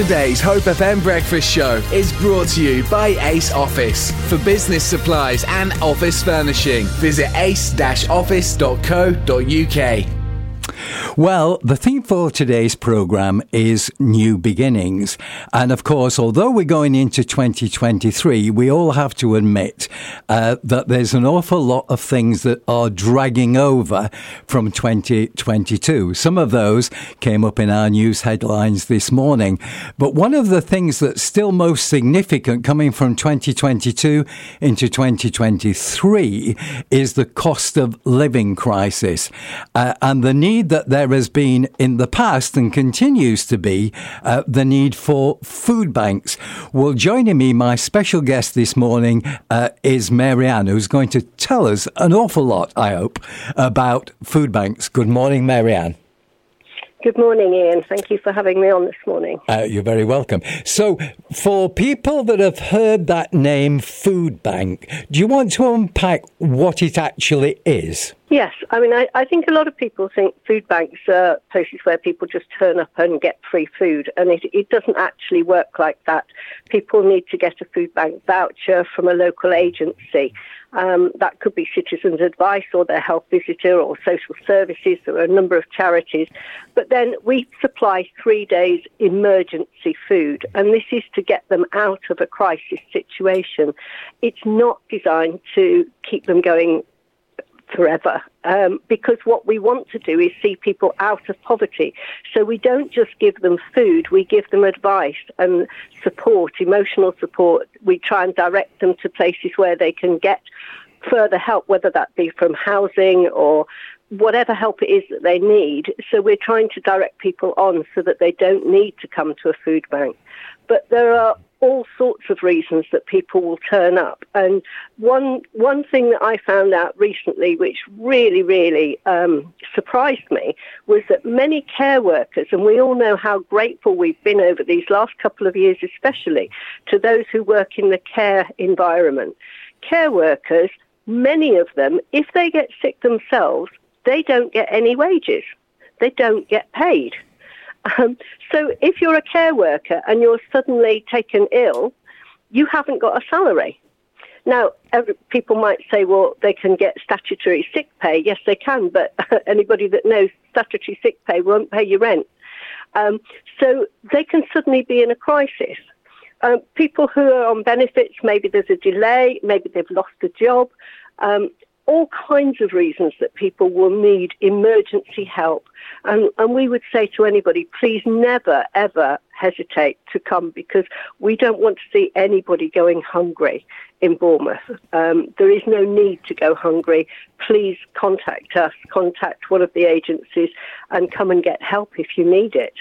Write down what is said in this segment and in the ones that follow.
Today's Hope FM breakfast show is brought to you by Ace Office. For business supplies and office furnishing, visit ace-office.co.uk. Well, the theme for today's programme is new beginnings. And of course, although we're going into 2023, we all have to admit uh, that there's an awful lot of things that are dragging over from 2022. Some of those came up in our news headlines this morning. But one of the things that's still most significant coming from 2022 into 2023 is the cost of living crisis uh, and the need that there has been in the past and continues to be uh, the need for food banks. Well, joining me, my special guest this morning uh, is Marianne, who's going to tell us an awful lot, I hope, about food banks. Good morning, Marianne. Good morning, Ian. Thank you for having me on this morning. Uh, you're very welcome. So, for people that have heard that name, Food Bank, do you want to unpack what it actually is? Yes, I mean, I, I think a lot of people think food banks are places where people just turn up and get free food, and it, it doesn't actually work like that. People need to get a food bank voucher from a local agency. Um, that could be Citizens Advice or their health visitor or social services. There are a number of charities. But then we supply three days emergency food, and this is to get them out of a crisis situation. It's not designed to keep them going forever. Um, because what we want to do is see people out of poverty. So we don't just give them food, we give them advice and support, emotional support. We try and direct them to places where they can get further help, whether that be from housing or whatever help it is that they need. So we're trying to direct people on so that they don't need to come to a food bank. But there are all sorts of reasons that people will turn up. And one one thing that I found out recently, which really really um, surprised me, was that many care workers, and we all know how grateful we've been over these last couple of years, especially to those who work in the care environment. Care workers, many of them, if they get sick themselves, they don't get any wages. They don't get paid. Um, so if you're a care worker and you're suddenly taken ill, you haven't got a salary. Now, every, people might say, well, they can get statutory sick pay. Yes, they can, but anybody that knows statutory sick pay won't pay your rent. Um, so they can suddenly be in a crisis. Um, people who are on benefits, maybe there's a delay, maybe they've lost a job. Um, all kinds of reasons that people will need emergency help. And, and we would say to anybody, please never, ever hesitate to come because we don't want to see anybody going hungry in Bournemouth. Um, there is no need to go hungry. Please contact us, contact one of the agencies, and come and get help if you need it.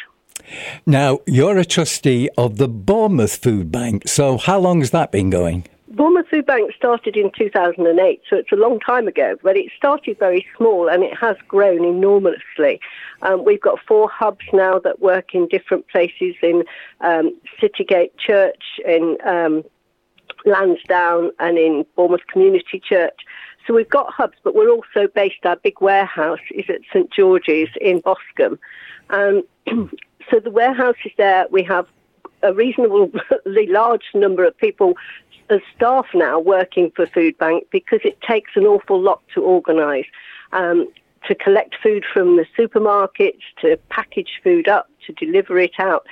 Now, you're a trustee of the Bournemouth Food Bank, so how long has that been going? Bournemouth Food Bank started in 2008, so it's a long time ago, but it started very small and it has grown enormously. Um, we've got four hubs now that work in different places in um, Citygate Church, in um, Lansdowne, and in Bournemouth Community Church. So we've got hubs, but we're also based, our big warehouse is at St George's in Boscombe. Um, so the warehouse is there. We have a reasonably large number of people as staff now working for Food Bank because it takes an awful lot to organise. Um, to collect food from the supermarkets, to package food up, to deliver it out.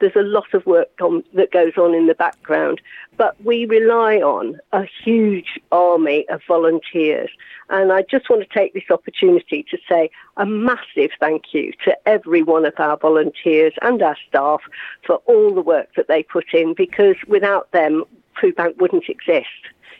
There's a lot of work on, that goes on in the background, but we rely on a huge army of volunteers. And I just want to take this opportunity to say a massive thank you to every one of our volunteers and our staff for all the work that they put in because without them, food bank wouldn't exist.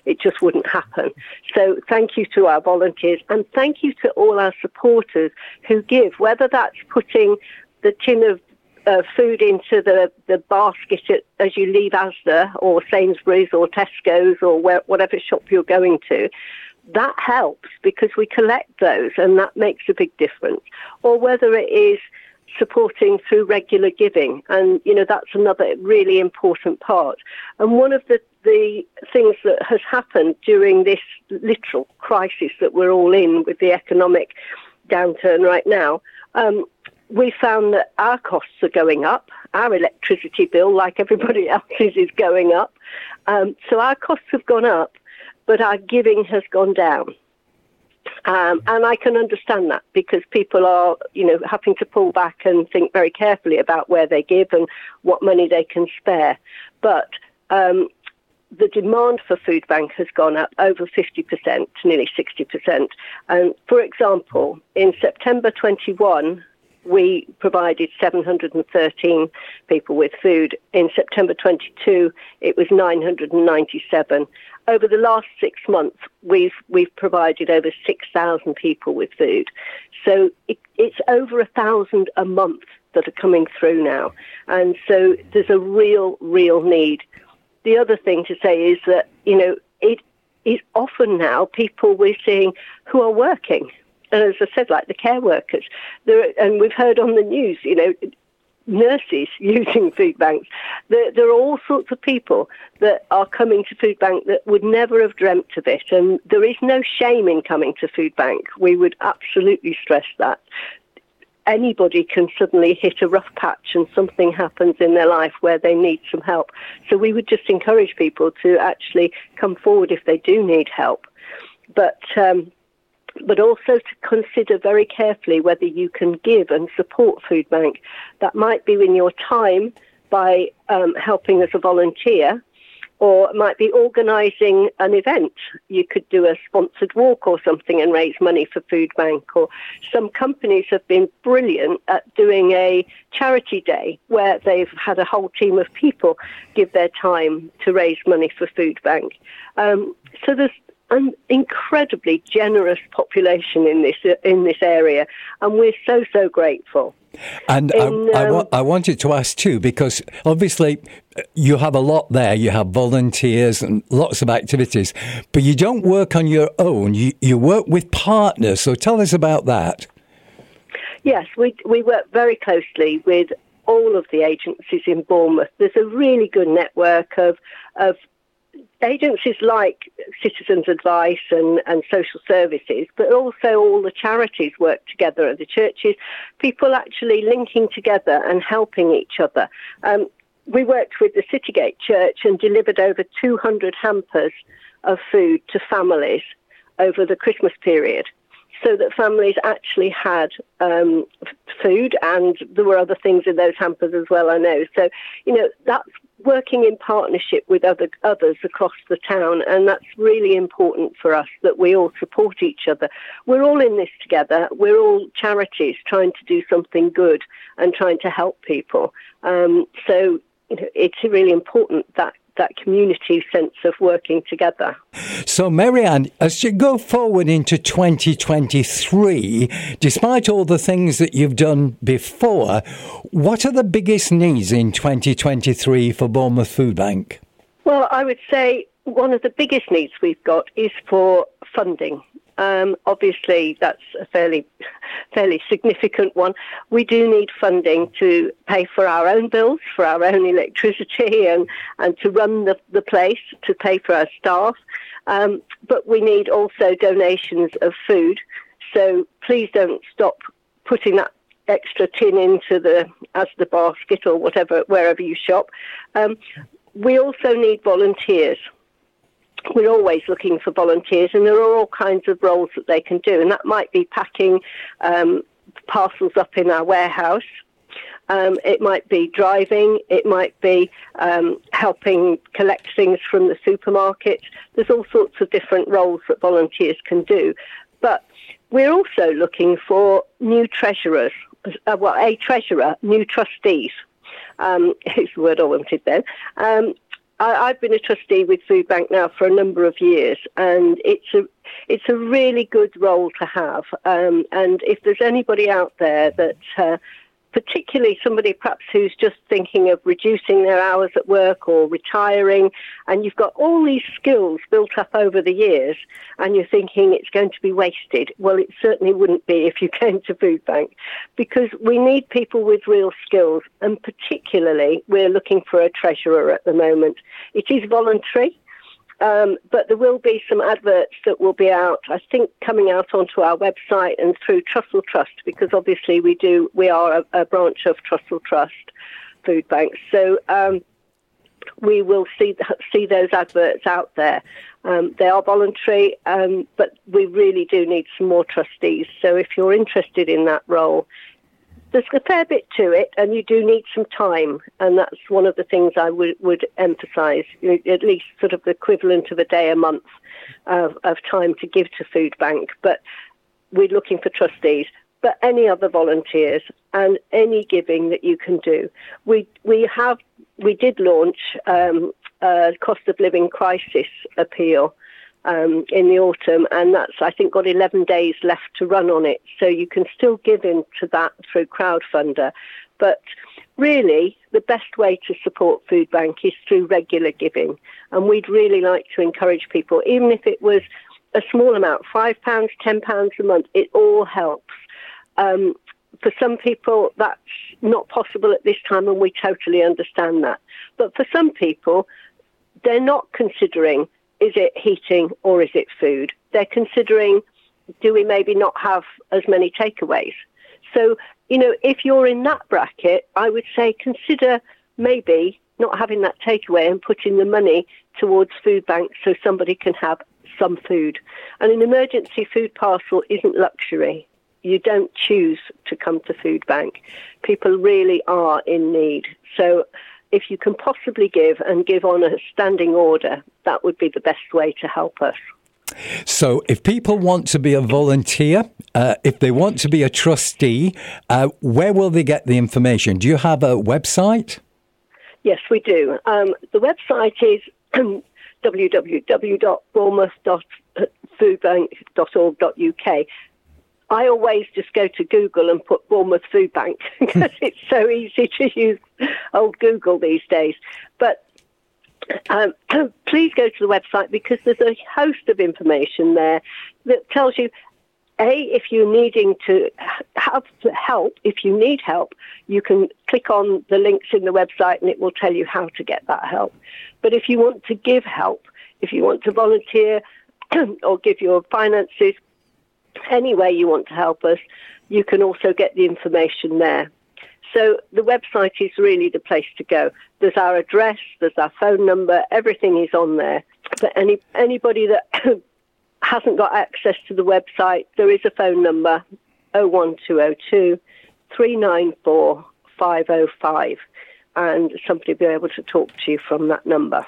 It just wouldn't happen. So thank you to our volunteers and thank you to all our supporters who give, whether that's putting the tin of uh, food into the, the basket at, as you leave Asda or Sainsbury's or Tesco's or where, whatever shop you're going to. That helps because we collect those and that makes a big difference. Or whether it is supporting through regular giving. And, you know, that's another really important part. And one of the, the things that has happened during this literal crisis that we're all in with the economic downturn right now, um, we found that our costs are going up. Our electricity bill, like everybody else's, is going up. Um, so our costs have gone up, but our giving has gone down. Um, and I can understand that because people are, you know, having to pull back and think very carefully about where they give and what money they can spare. But um, the demand for food bank has gone up over 50%, nearly 60%. And for example, in September 21, we provided 713 people with food. In September 22, it was 997. Over the last six months, we've we've provided over 6,000 people with food. So it, it's over a thousand a month that are coming through now, and so there's a real, real need. The other thing to say is that you know it is often now people we're seeing who are working and as I said, like the care workers, there, and we've heard on the news, you know, nurses using food banks. There, there, are all sorts of people that are coming to food bank that would never have dreamt of it, and there is no shame in coming to food bank. We would absolutely stress that. Anybody can suddenly hit a rough patch and something happens in their life where they need some help. So we would just encourage people to actually come forward if they do need help. But um, but also to consider very carefully whether you can give and support Food Bank. That might be in your time by um, helping as a volunteer, or it might be organising an event. You could do a sponsored walk or something and raise money for Food Bank. Or some companies have been brilliant at doing a charity day where they've had a whole team of people give their time to raise money for Food Bank. Um, so there's an incredibly generous population in this in this area, and we're so so grateful. And in, I, um, I, I, wanted to ask too, because obviously you have a lot there. You have volunteers and lots of activities, but you don't work on your own. You, you work with partners. So tell us about that. Yes, we, we work very closely with all of the agencies in Bournemouth. There's a really good network of, of agencies like Citizens Advice and, and social services, but also all the charities work together at the churches, people actually linking together and helping each other. Um, we worked with the Citygate Church and delivered over 200 hampers of food to families over the Christmas period so that families actually had um, food and there were other things in those hampers as well, I know. So, you know, that's working in partnership with other others across the town, and that's really important for us that we all support each other. We're all in this together. We're all charities trying to do something good and trying to help people. Um, so you know, it's really important that that community sense of working together. So, Marianne, as you go forward into 2023, despite all the things that you've done before, what are the biggest needs in 2023 for Bournemouth Food Bank? Well, I would say one of the biggest needs we've got is for funding. Um, obviously, that's a fairly, fairly significant one. We do need funding to pay for our own bills, for our own electricity, and, and to run the, the place, to pay for our staff. Um, but we need also donations of food. So please don't stop putting that extra tin into the as the basket or whatever wherever you shop. Um, we also need volunteers we're always looking for volunteers, and there are all kinds of roles that they can do, and that might be packing um, parcels up in our warehouse. Um, it might be driving. It might be um, helping collect things from the supermarket. There's all sorts of different roles that volunteers can do. But we're also looking for new treasurers, uh, well, a treasurer, new trustees. Um, the word I wanted then? Um, I, have been a trustee with Food Bank now for a number of years, and it's a it's a really good role to have. Um, and if there's anybody out there that uh, particularly somebody perhaps who's just thinking of reducing their hours at work or retiring, and you've got all these skills built up over the years, and you're thinking it's going to be wasted. Well, it certainly wouldn't be if you came to Food Bank, because we need people with real skills, and particularly we're looking for a treasurer at the moment. It is voluntary. Um, but there will be some adverts that will be out, I think, coming out onto our website and through Trussell Trust, because obviously we do, we are a, a branch of Trussell Trust Food Banks. So um, we will see see those adverts out there. Um, they are voluntary, um, but we really do need some more trustees. So if you're interested in that role, there's a fair bit to it, and you do need some time, and that's one of the things I would, would emphasise. At least sort of the equivalent of a day a month of, of time to give to Food Bank, but we're looking for trustees. But any other volunteers and any giving that you can do, we we have we did launch um, a cost of living crisis appeal um, in the autumn, and that's I think got 11 days left to run on it. So you can still give into that through crowdfunder, but really the best way to support Food Bank is through regular giving, and we'd really like to encourage people, even if it was a small amount, five pounds, ten pounds a month, it all helps. Um, for some people, that's not possible at this time, and we totally understand that. But for some people, they're not considering is it heating or is it food? They're considering do we maybe not have as many takeaways? So, you know, if you're in that bracket, I would say consider maybe not having that takeaway and putting the money towards food banks so somebody can have some food. And an emergency food parcel isn't luxury. You don't choose to come to food bank. People really are in need. So if you can possibly give and give on a standing order, that would be the best way to help us. So, if people want to be a volunteer, uh, if they want to be a trustee, uh, where will they get the information? Do you have a website? Yes, we do. Um, the website is www.bournemouth.foodbank.org.uk. I always just go to Google and put Bournemouth Food Bank because it's so easy to use old Google these days. But um, please go to the website because there's a host of information there that tells you a, if you're needing to have help, if you need help, you can click on the links in the website and it will tell you how to get that help. But if you want to give help, if you want to volunteer or give your finances, any way you want to help us, you can also get the information there. So the website is really the place to go. There's our address, there's our phone number, everything is on there. But any anybody that hasn't got access to the website, there is a phone number 01202 394 505 and somebody will be able to talk to you from that number.